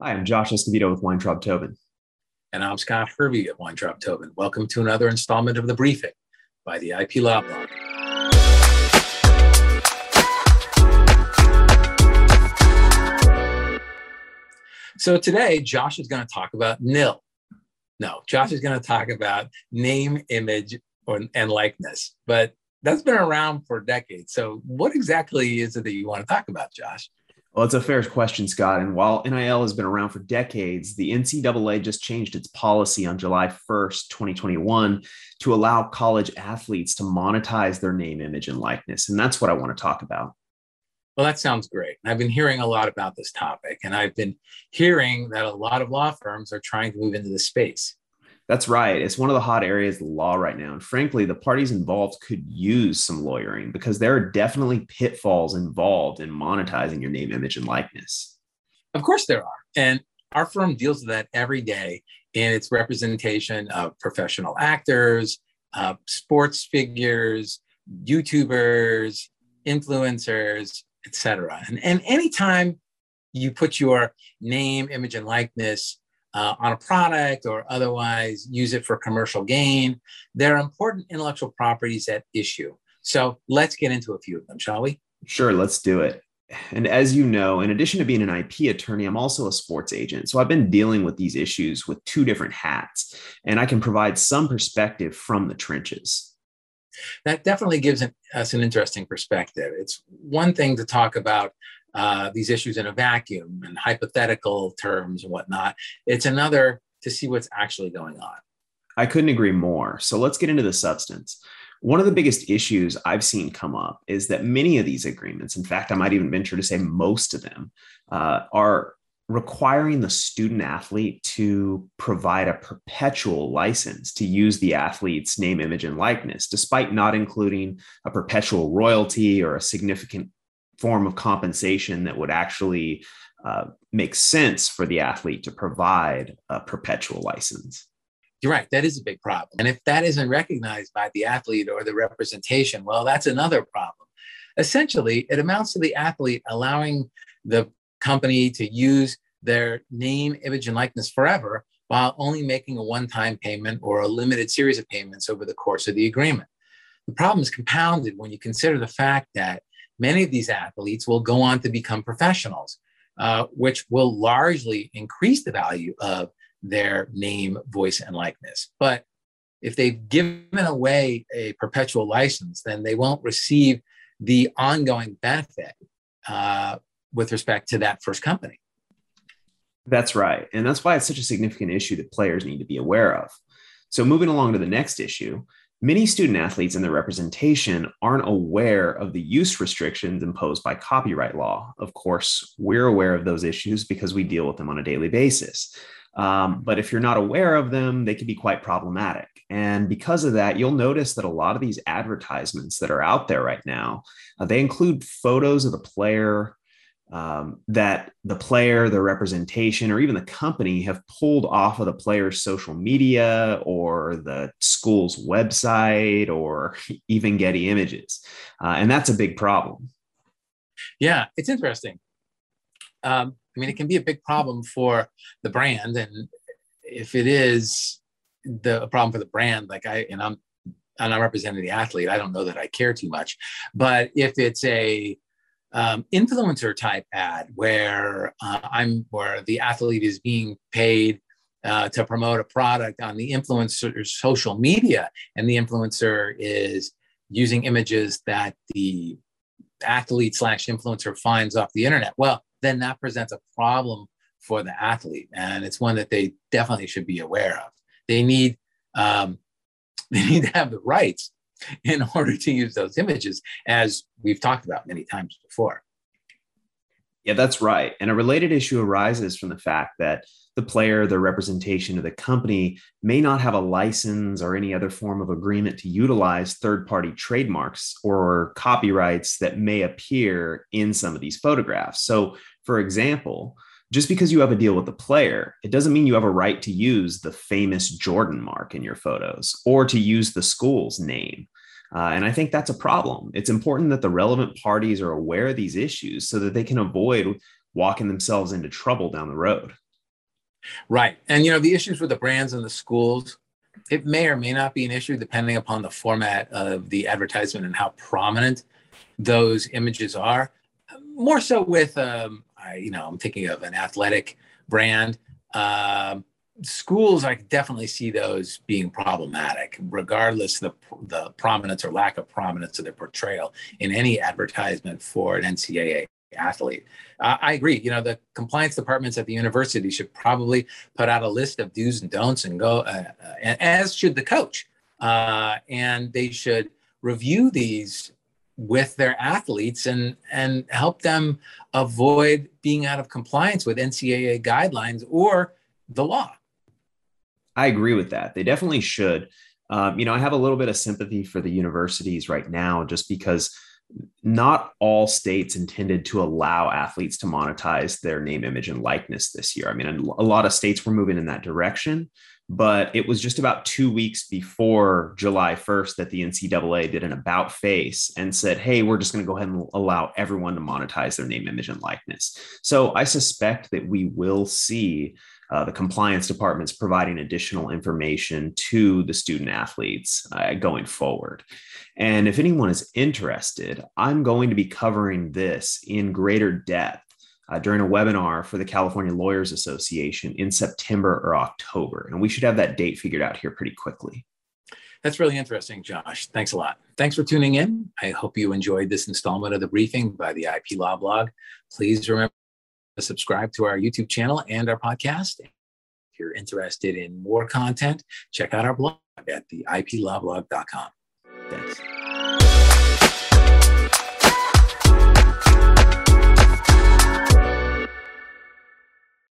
Hi, I'm Josh Escovedo with Weintraub Tobin. And I'm Scott Hervey at Weintraub Tobin. Welcome to another installment of The Briefing by the IP Law Blog. So today, Josh is going to talk about nil. No, Josh is going to talk about name, image, or, and likeness. But that's been around for decades. So, what exactly is it that you want to talk about, Josh? Well, it's a fair question, Scott. And while NIL has been around for decades, the NCAA just changed its policy on July 1st, 2021, to allow college athletes to monetize their name, image, and likeness. And that's what I want to talk about. Well, that sounds great. I've been hearing a lot about this topic, and I've been hearing that a lot of law firms are trying to move into this space. That's right. It's one of the hot areas of the law right now. And frankly, the parties involved could use some lawyering because there are definitely pitfalls involved in monetizing your name, image, and likeness. Of course, there are. And our firm deals with that every day in its representation of professional actors, uh, sports figures, YouTubers, influencers, etc. And, and anytime you put your name, image, and likeness uh, on a product or otherwise use it for commercial gain. There are important intellectual properties at issue. So let's get into a few of them, shall we? Sure, let's do it. And as you know, in addition to being an IP attorney, I'm also a sports agent. So I've been dealing with these issues with two different hats, and I can provide some perspective from the trenches. That definitely gives us an interesting perspective. It's one thing to talk about uh, these issues in a vacuum and hypothetical terms and whatnot. It's another to see what's actually going on. I couldn't agree more. So let's get into the substance. One of the biggest issues I've seen come up is that many of these agreements, in fact, I might even venture to say most of them, uh, are requiring the student athlete to provide a perpetual license to use the athlete's name, image, and likeness, despite not including a perpetual royalty or a significant form of compensation that would actually uh, make sense for the athlete to provide a perpetual license. You're right. That is a big problem. And if that isn't recognized by the athlete or the representation, well, that's another problem. Essentially, it amounts to the athlete allowing the company to use their name, image, and likeness forever while only making a one time payment or a limited series of payments over the course of the agreement. The problem is compounded when you consider the fact that many of these athletes will go on to become professionals, uh, which will largely increase the value of their name, voice, and likeness. But if they've given away a perpetual license, then they won't receive the ongoing benefit uh, with respect to that first company. That's right. And that's why it's such a significant issue that players need to be aware of. So, moving along to the next issue, Many student athletes in their representation aren't aware of the use restrictions imposed by copyright law. Of course, we're aware of those issues because we deal with them on a daily basis. Um, but if you're not aware of them, they can be quite problematic. And because of that, you'll notice that a lot of these advertisements that are out there right now, uh, they include photos of the player um, that the player, the representation, or even the company have pulled off of the player's social media or the school's website or even Getty Images. Uh, and that's a big problem. Yeah, it's interesting. Um, I mean, it can be a big problem for the brand. And if it is the problem for the brand, like I, and I'm, and I'm representing the athlete, I don't know that I care too much. But if it's a, um, influencer type ad where uh, I'm where the athlete is being paid uh, to promote a product on the influencer's social media, and the influencer is using images that the athlete slash influencer finds off the internet. Well, then that presents a problem for the athlete, and it's one that they definitely should be aware of. They need um, they need to have the rights in order to use those images, as we've talked about many times before. Yeah, that's right. And a related issue arises from the fact that the player, the representation of the company, may not have a license or any other form of agreement to utilize third party trademarks or copyrights that may appear in some of these photographs. So, for example, just because you have a deal with the player, it doesn't mean you have a right to use the famous Jordan mark in your photos or to use the school's name. Uh, and I think that's a problem. It's important that the relevant parties are aware of these issues so that they can avoid walking themselves into trouble down the road. Right. And, you know, the issues with the brands and the schools, it may or may not be an issue depending upon the format of the advertisement and how prominent those images are. More so with, um, I, you know, I'm thinking of an athletic brand. Um, schools, I definitely see those being problematic, regardless the the prominence or lack of prominence of their portrayal in any advertisement for an NCAA athlete. Uh, I agree. You know, the compliance departments at the university should probably put out a list of do's and don'ts and go, uh, uh, as should the coach. Uh, and they should review these with their athletes and and help them avoid being out of compliance with NCAA guidelines or the law. I agree with that. They definitely should. Um, you know, I have a little bit of sympathy for the universities right now, just because not all states intended to allow athletes to monetize their name, image, and likeness this year. I mean, a lot of states were moving in that direction, but it was just about two weeks before July 1st that the NCAA did an about face and said, hey, we're just going to go ahead and allow everyone to monetize their name, image, and likeness. So I suspect that we will see uh, the compliance departments providing additional information to the student athletes uh, going forward. And if anyone is interested, I'm going to be covering this in greater depth uh, during a webinar for the California Lawyers Association in September or October. And we should have that date figured out here pretty quickly. That's really interesting, Josh. Thanks a lot. Thanks for tuning in. I hope you enjoyed this installment of the briefing by the IP Law blog. Please remember to subscribe to our YouTube channel and our podcast. If you're interested in more content, check out our blog at the iplawblog.com. Thanks.